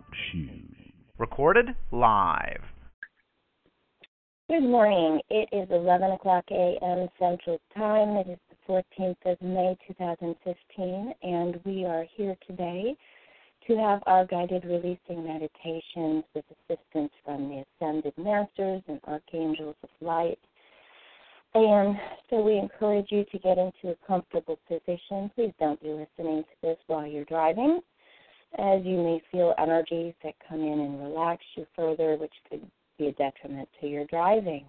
Talk. Recorded live. Good morning. It is 11 o'clock a.m. Central Time. It is the 14th of May 2015, and we are here today to have our guided releasing meditations with assistance from the Ascended Masters and Archangels of Light. And so we encourage you to get into a comfortable position. Please don't be listening to this while you're driving, as you may feel energies that come in and relax you further, which could be a detriment to your driving.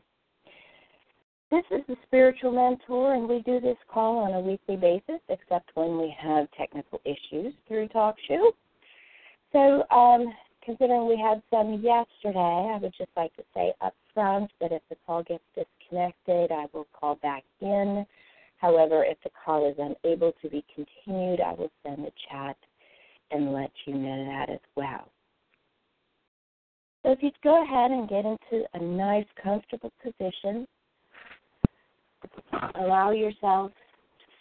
This is the spiritual mentor, and we do this call on a weekly basis, except when we have technical issues through TalkShoe. So, um, considering we had some yesterday, I would just like to say up front that if the call gets disconnected, I will call back in. However, if the call is unable to be continued, I will send a chat and let you know that as well. So if you'd go ahead and get into a nice, comfortable position, allow yourself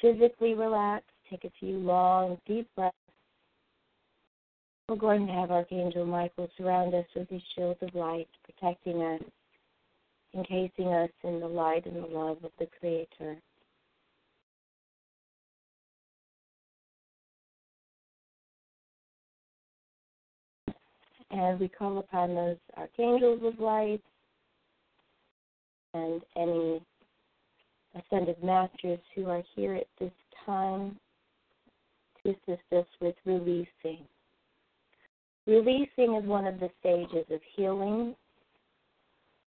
to physically relax, take a few long, deep breaths. We're going to have Archangel Michael surround us with his shield of light, protecting us, encasing us in the light and the love of the Creator. And we call upon those archangels of light and any ascended masters who are here at this time to assist us with releasing. Releasing is one of the stages of healing.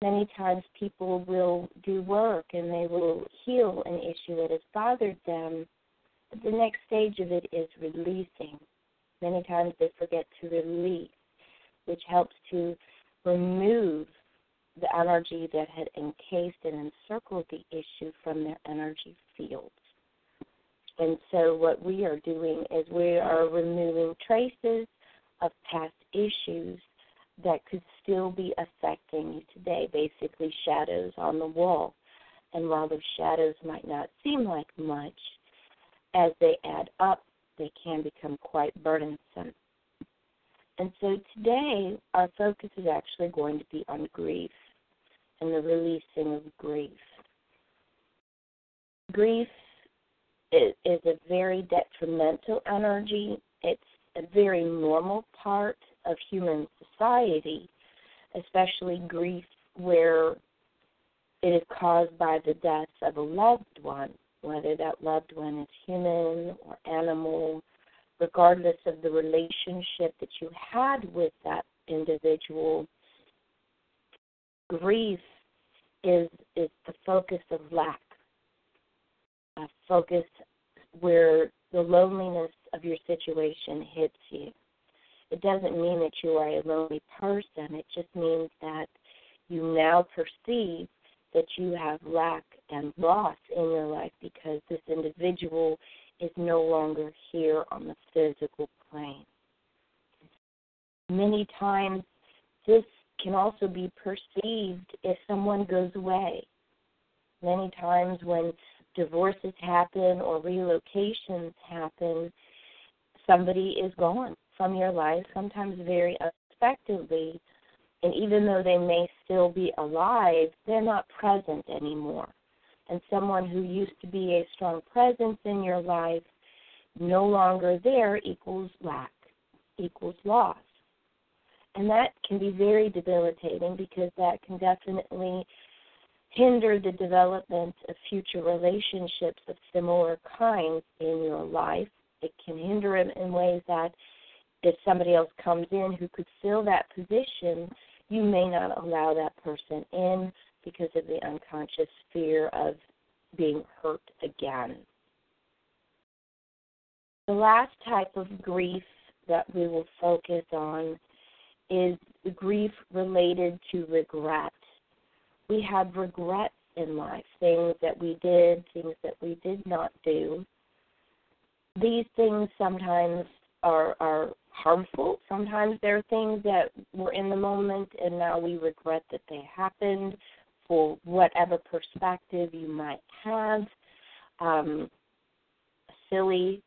Many times people will do work and they will heal an issue that has bothered them, but the next stage of it is releasing. Many times they forget to release which helps to remove the energy that had encased and encircled the issue from their energy fields. And so, what we are doing is we are removing traces of past issues that could still be affecting you today, basically, shadows on the wall. And while those shadows might not seem like much, as they add up, they can become quite burdensome. And so today, our focus is actually going to be on grief and the releasing of grief. Grief is, is a very detrimental energy. It's a very normal part of human society, especially grief where it is caused by the death of a loved one, whether that loved one is human or animal regardless of the relationship that you had with that individual, grief is is the focus of lack. A focus where the loneliness of your situation hits you. It doesn't mean that you are a lonely person. It just means that you now perceive that you have lack and loss in your life because this individual is no longer here on the physical plane. Many times, this can also be perceived if someone goes away. Many times, when divorces happen or relocations happen, somebody is gone from your life, sometimes very unexpectedly. And even though they may still be alive, they're not present anymore and someone who used to be a strong presence in your life no longer there equals lack, equals loss. And that can be very debilitating because that can definitely hinder the development of future relationships of similar kinds in your life. It can hinder it in ways that if somebody else comes in who could fill that position, you may not allow that person in because of the unconscious fear of being hurt again. The last type of grief that we will focus on is grief related to regret. We have regrets in life, things that we did, things that we did not do. These things sometimes are are harmful. Sometimes there are things that were in the moment and now we regret that they happened for whatever perspective you might have. Um, silly,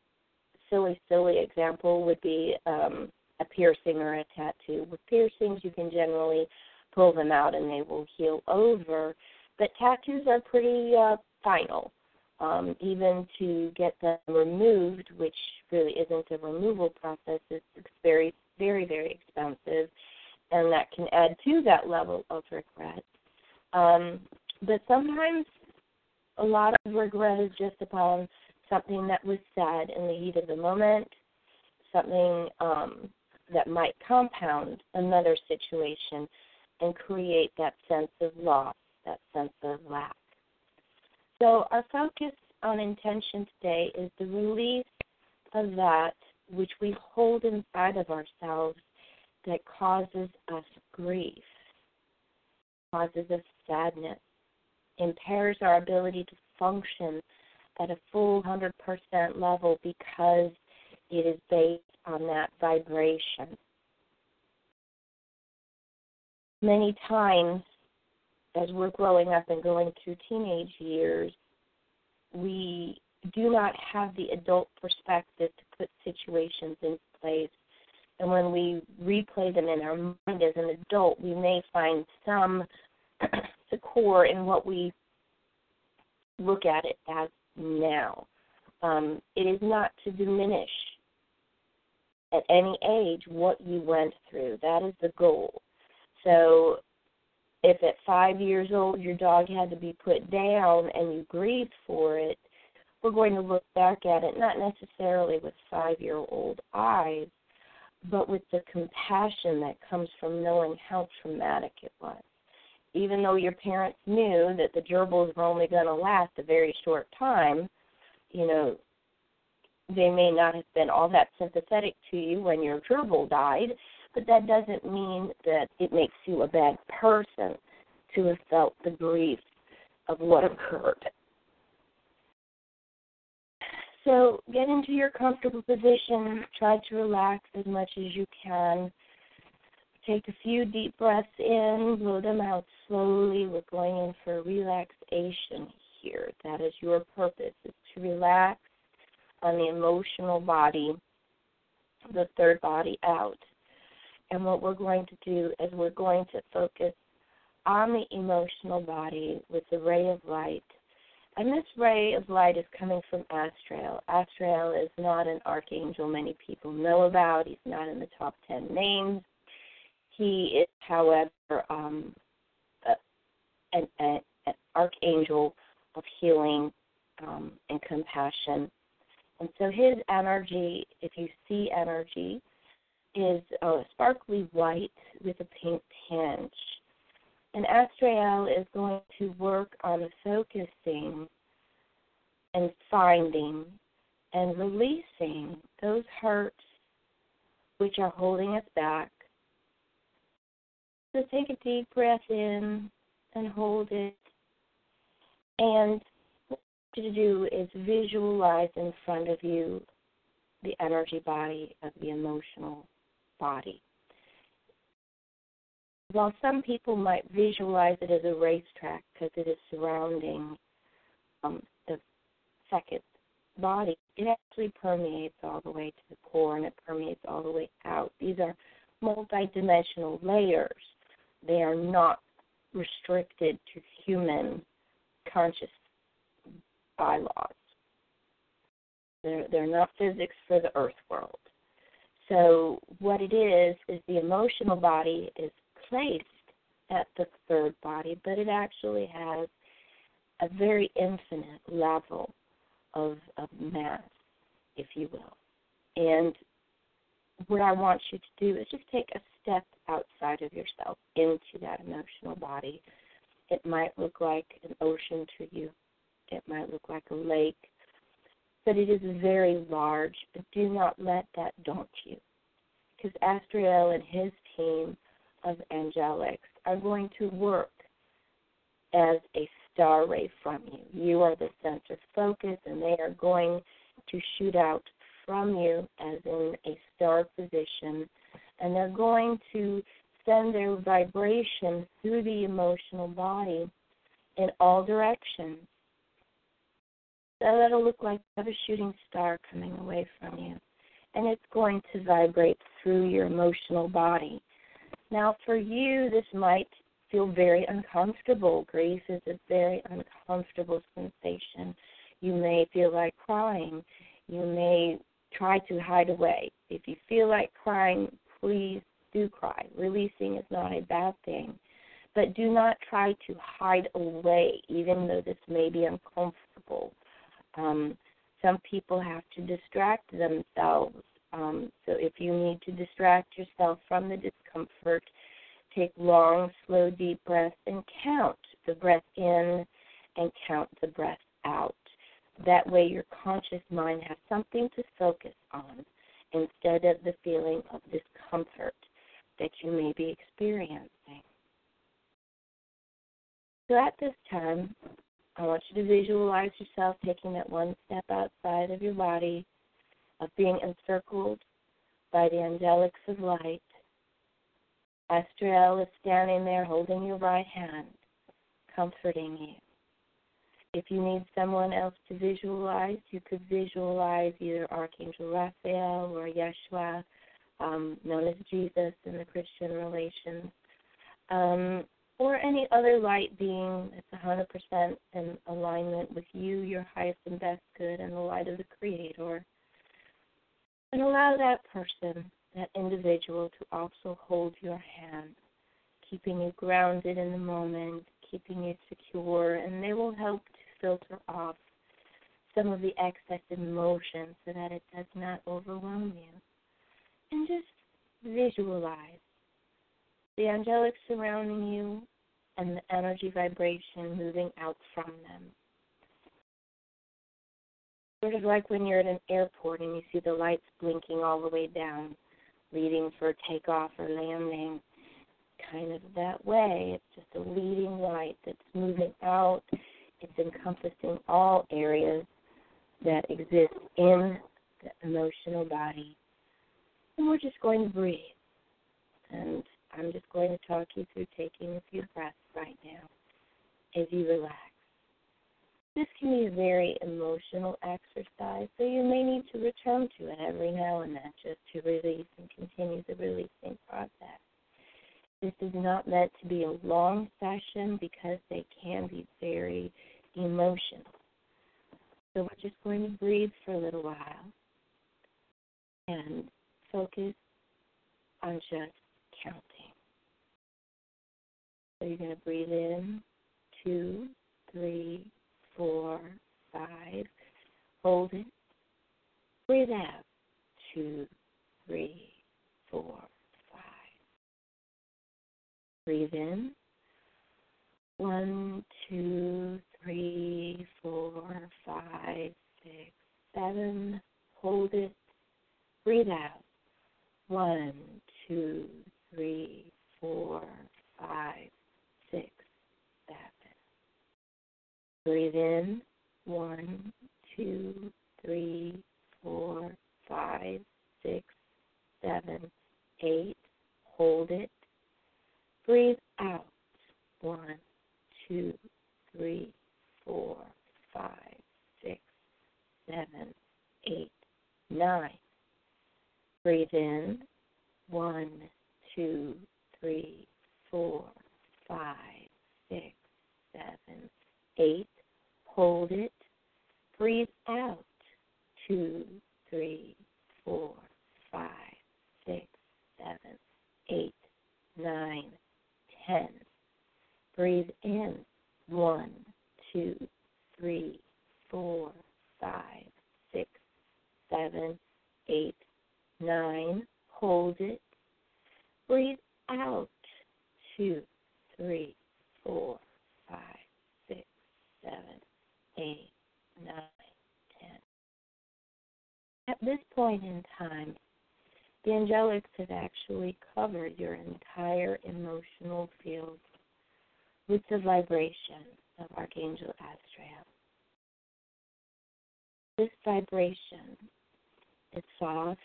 silly, silly example would be um, a piercing or a tattoo. With piercings, you can generally pull them out and they will heal over, but tattoos are pretty uh, final. Um, even to get them removed, which really isn't a removal process, it's very, very, very expensive, and that can add to that level of regret. Um, but sometimes a lot of regret is just upon something that was said in the heat of the moment, something um, that might compound another situation and create that sense of loss, that sense of lack. So, our focus on intention today is the release of that which we hold inside of ourselves that causes us grief, causes us sadness, impairs our ability to function at a full 100% level because it is based on that vibration. Many times, as we're growing up and going through teenage years, we do not have the adult perspective to put situations in place. And when we replay them in our mind as an adult, we may find some core in what we look at it as now. Um, it is not to diminish at any age what you went through. That is the goal. So if at five years old your dog had to be put down and you grieved for it, we're going to look back at it not necessarily with five year old eyes, but with the compassion that comes from knowing how traumatic it was even though your parents knew that the gerbils were only going to last a very short time, you know, they may not have been all that sympathetic to you when your gerbil died, but that doesn't mean that it makes you a bad person to have felt the grief of what occurred. So get into your comfortable position, try to relax as much as you can. Take a few deep breaths in, blow them out slowly. We're going in for relaxation here. That is your purpose, is to relax on the emotional body, the third body out. And what we're going to do is we're going to focus on the emotional body with the ray of light. And this ray of light is coming from Azrael. Azrael is not an archangel many people know about. He's not in the top 10 names. He is, however, um, an, an, an, archangel of healing um, and compassion. And so his energy, if you see energy, is uh, sparkly white with a pink tinge. And Azrael is going to work on focusing and finding and releasing those hurts which are holding us back so take a deep breath in and hold it. And what you to do is visualize in front of you the energy body of the emotional body. While some people might visualize it as a racetrack because it is surrounding um, the second body, it actually permeates all the way to the core and it permeates all the way out. These are multidimensional layers they are not restricted to human conscious bylaws. They're, they're not physics for the earth world. So, what it is, is the emotional body is placed at the third body, but it actually has a very infinite level of, of mass, if you will. And what I want you to do is just take a step outside of yourself into that emotional body. It might look like an ocean to you, it might look like a lake, but it is very large. But do not let that daunt you, because Azrael and his team of angelics are going to work as a star ray from you. You are the center focus, and they are going to shoot out from you as in a star position, and they're going to send their vibration through the emotional body in all directions. So that'll look like you have a shooting star coming away from you. And it's going to vibrate through your emotional body. Now, for you, this might feel very uncomfortable. Grief is a very uncomfortable sensation. You may feel like crying. You may try to hide away. If you feel like crying, please do cry. Releasing is not a bad thing. But do not try to hide away, even though this may be uncomfortable. Um, some people have to distract themselves. Um, so if you need to distract yourself from the discomfort, take long, slow, deep breaths and count the breath in and count the breath out. That way, your conscious mind has something to focus on instead of the feeling of discomfort that you may be experiencing. So, at this time, I want you to visualize yourself taking that one step outside of your body, of being encircled by the angelics of light. Azrael is standing there holding your right hand, comforting you. If you need someone else to visualize, you could visualize either Archangel Raphael or Yeshua, um, known as Jesus in the Christian relations, um, or any other light being that's 100% in alignment with you, your highest and best good, and the light of the Creator. And allow that person, that individual, to also hold your hand, keeping you grounded in the moment, keeping you secure, and they will help filter off some of the excess emotion so that it does not overwhelm you. And just visualize the angelic surrounding you and the energy vibration moving out from them. Sort of like when you're at an airport and you see the lights blinking all the way down, leading for takeoff or landing. Kind of that way. It's just a leading light that's moving out it's encompassing all areas that exist in the emotional body. And we're just going to breathe. And I'm just going to talk you through taking a few breaths right now as you relax. This can be a very emotional exercise, so you may need to return to it every now and then just to release and continue the releasing process. This is not meant to be a long session because they can be very emotional. So we're just going to breathe for a little while and focus on just counting. So you're going to breathe in two, three, four, five. Hold it. Breathe out two, three, four, five. Breathe in one, two, three, four, five, six, seven. Hold it. Breathe out. One, two, three, four, five, six, seven. Breathe in. One, two, three, four, five, six, seven, eight. Hold it. Breathe out. One, two, three, four, five, six, seven, eight, nine. Breathe in. One, two, three, four, five, six, seven, eight. Hold it. Breathe out. Two, three, four, five, six, seven, eight, nine, ten. Breathe in. One, two, three, four, five, six, seven, eight, nine. Hold it. Breathe out. Two, three, four, five, six, seven, eight, nine, ten. At this point in time, the angelics have actually covered your entire emotional with the vibration of Archangel Azrael. This vibration is soft,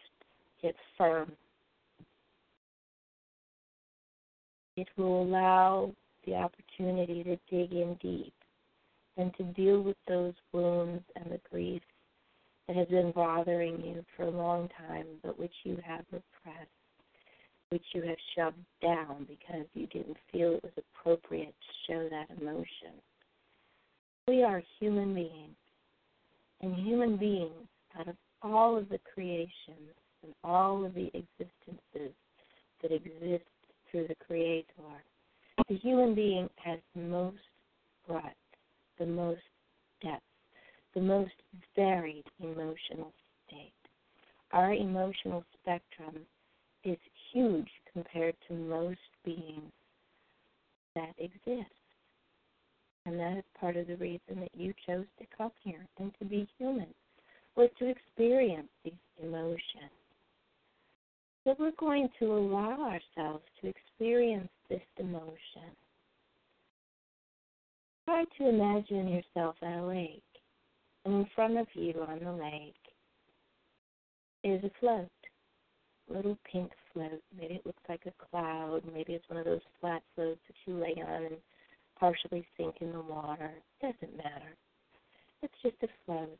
it's firm. It will allow the opportunity to dig in deep and to deal with those wounds and the grief that has been bothering you for a long time, but which you have repressed, which you have shoved down because you didn't feel it was appropriate to show that emotion. We are human beings, and human beings, out of all of the creations and all of the existences that exist through the Creator, the human being has the most breadth, the most depth the most varied emotional state. Our emotional spectrum is huge compared to most beings that exist. And that is part of the reason that you chose to come here and to be human, was to experience these emotions. So we're going to allow ourselves to experience this emotion. Try to imagine yourself at a lake and in front of you on the lake is a float, a little pink float. Maybe it looks like a cloud. Maybe it's one of those flat floats that you lay on and partially sink in the water. It doesn't matter. It's just a float.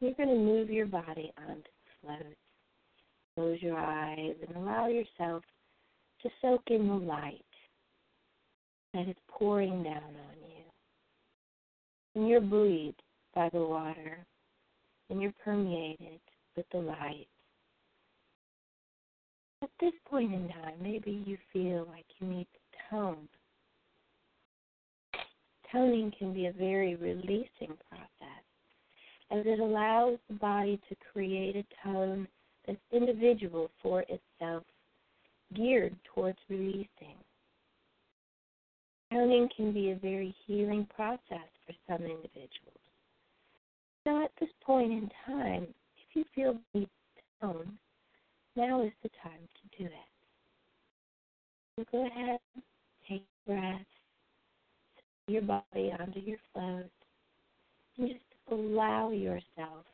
You're going to move your body onto the float. Close your eyes and allow yourself to soak in the light that is pouring down on you. And you're buoyed by the water, and you're permeated with the light. At this point in time, maybe you feel like you need to tone. Toning can be a very releasing process, as it allows the body to create a tone that's individual for itself, geared towards releasing. Toning can be a very healing process for some individuals. So at this point in time, if you feel deep down, now is the time to do it. So go ahead, take a breath, your body onto your float, and just allow yourself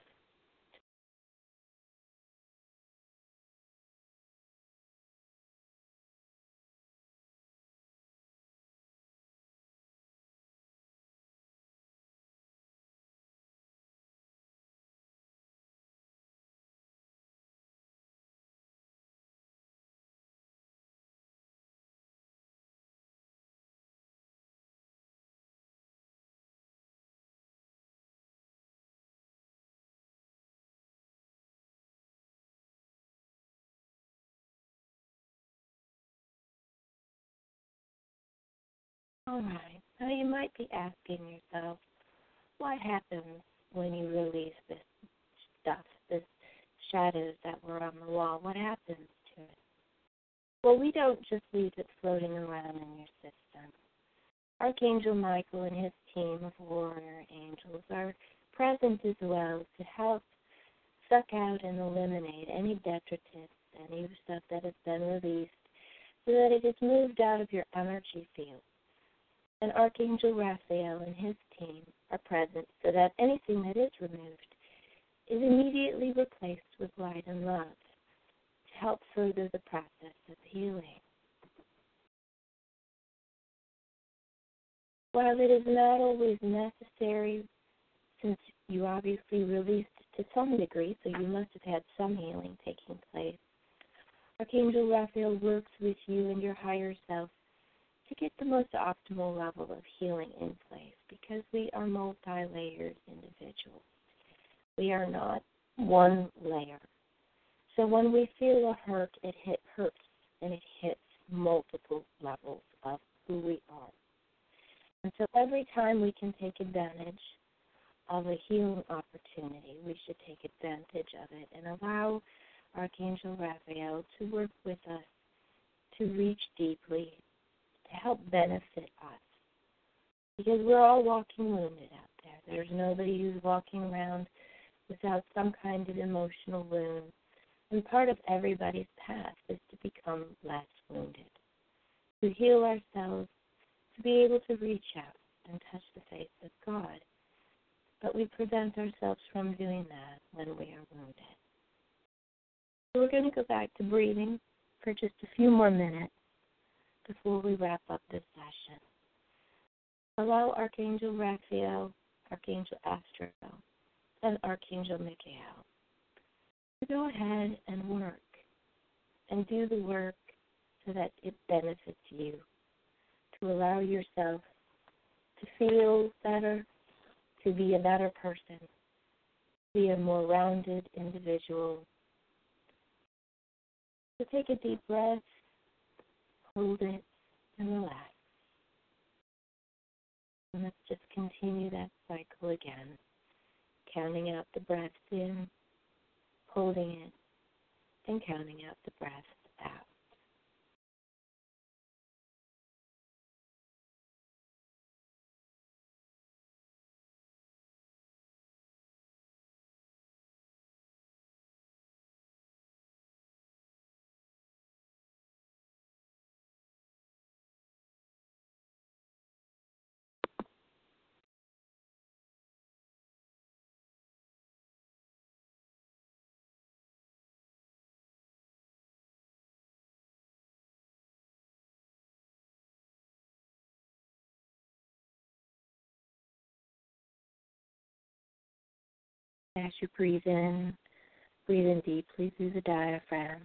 All right. Now you might be asking yourself, what happens when you release this stuff, this shadows that were on the wall? What happens to it? Well, we don't just leave it floating around in your system. Archangel Michael and his team of warrior angels are present as well to help suck out and eliminate any detritus, any stuff that has been released, so that it is moved out of your energy field and Archangel Raphael and his team are present so that anything that is removed is immediately replaced with light and love to help further the process of healing. While it is not always necessary, since you obviously released to some degree, so you must have had some healing taking place, Archangel Raphael works with you and your higher self to get the most optimal level of healing in place because we are multi layered individuals. We are not one layer. So when we feel a hurt, it hit, hurts and it hits multiple levels of who we are. And so every time we can take advantage of a healing opportunity, we should take advantage of it and allow Archangel Raphael to work with us to reach deeply help benefit us. Because we're all walking wounded out there. There's nobody who's walking around without some kind of emotional wound. And part of everybody's path is to become less wounded, to heal ourselves, to be able to reach out and touch the face of God. But we prevent ourselves from doing that when we are wounded. So we're going to go back to breathing for just a few more minutes before we wrap up this session. Allow Archangel Raphael, Archangel Azrael, and Archangel Michael to go ahead and work and do the work so that it benefits you, to allow yourself to feel better, to be a better person, to be a more rounded individual. So take a deep breath, hold it, and relax. And let's just continue that cycle again, counting out the breaths in, holding it, and counting out the breaths out. As you breathe in, breathe in deeply through the diaphragm,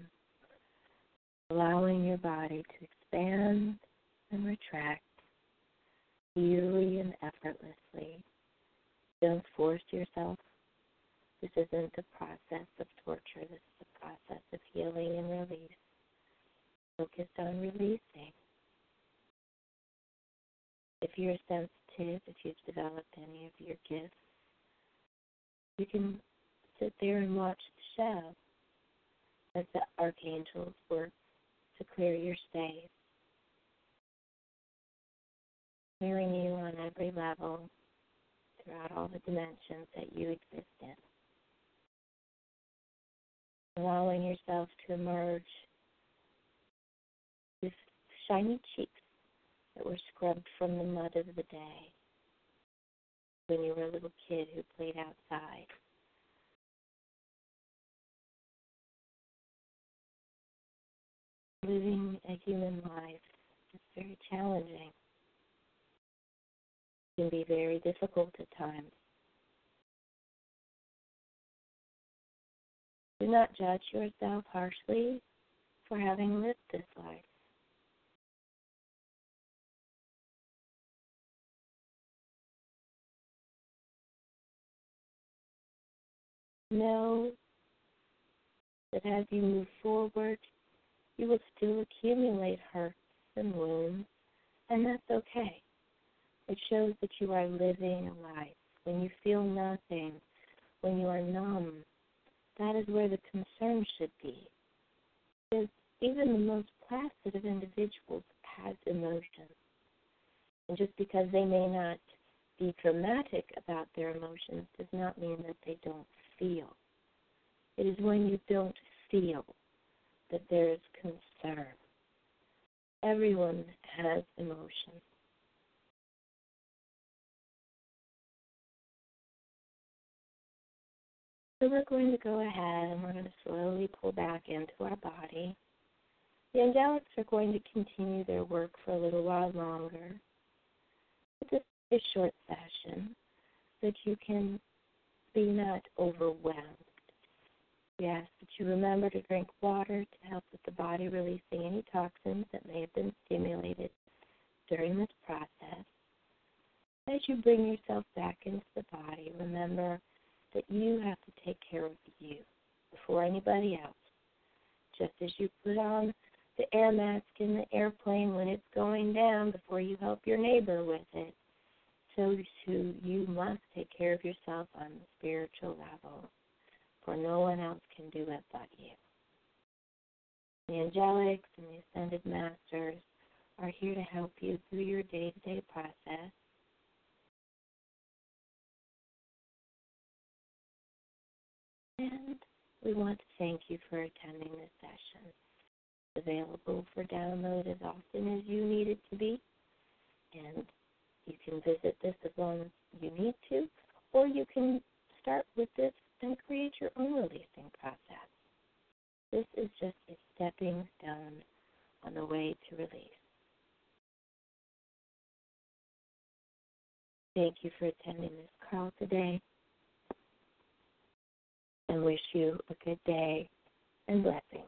allowing your body to expand and retract easily and effortlessly. Don't force yourself. This isn't a process of torture, this is a process of healing and release. Focus on releasing. If you're sensitive, if you've developed any of your gifts, you can sit there and watch the show as the archangels work to clear your space, clearing you on every level throughout all the dimensions that you exist in. Allowing yourself to emerge with shiny cheeks that were scrubbed from the mud of the day when you were a little kid who played outside. Living a human life is very challenging. It can be very difficult at times. Do not judge yourself harshly for having lived this life. Know that as you move forward, you will still accumulate hurts and wounds, and that's okay. It shows that you are living a life. When you feel nothing, when you are numb, that is where the concern should be. Because even the most placid of individuals has emotions. And just because they may not be dramatic about their emotions does not mean that they don't feel. It is when you don't feel that there is concern. Everyone has emotions. So we're going to go ahead and we're going to slowly pull back into our body. The angelics are going to continue their work for a little while longer. It's a short session so that you can be not overwhelmed. Ask that you remember to drink water to help with the body releasing any toxins that may have been stimulated during this process. As you bring yourself back into the body, remember that you have to take care of you before anybody else. Just as you put on the air mask in the airplane when it's going down before you help your neighbor with it, so too you must take care of yourself on the spiritual level, for no one else can do it but you. The angelics and the ascended masters are here to help you through your day to day process. And we want to thank you for attending this session. It's available for download as often as you need it to be. And you can visit this as long as you need to, or you can start with this and create your own releasing process. This is just a stepping stone on the way to release. Thank you for attending this call today and wish you a good day and blessings.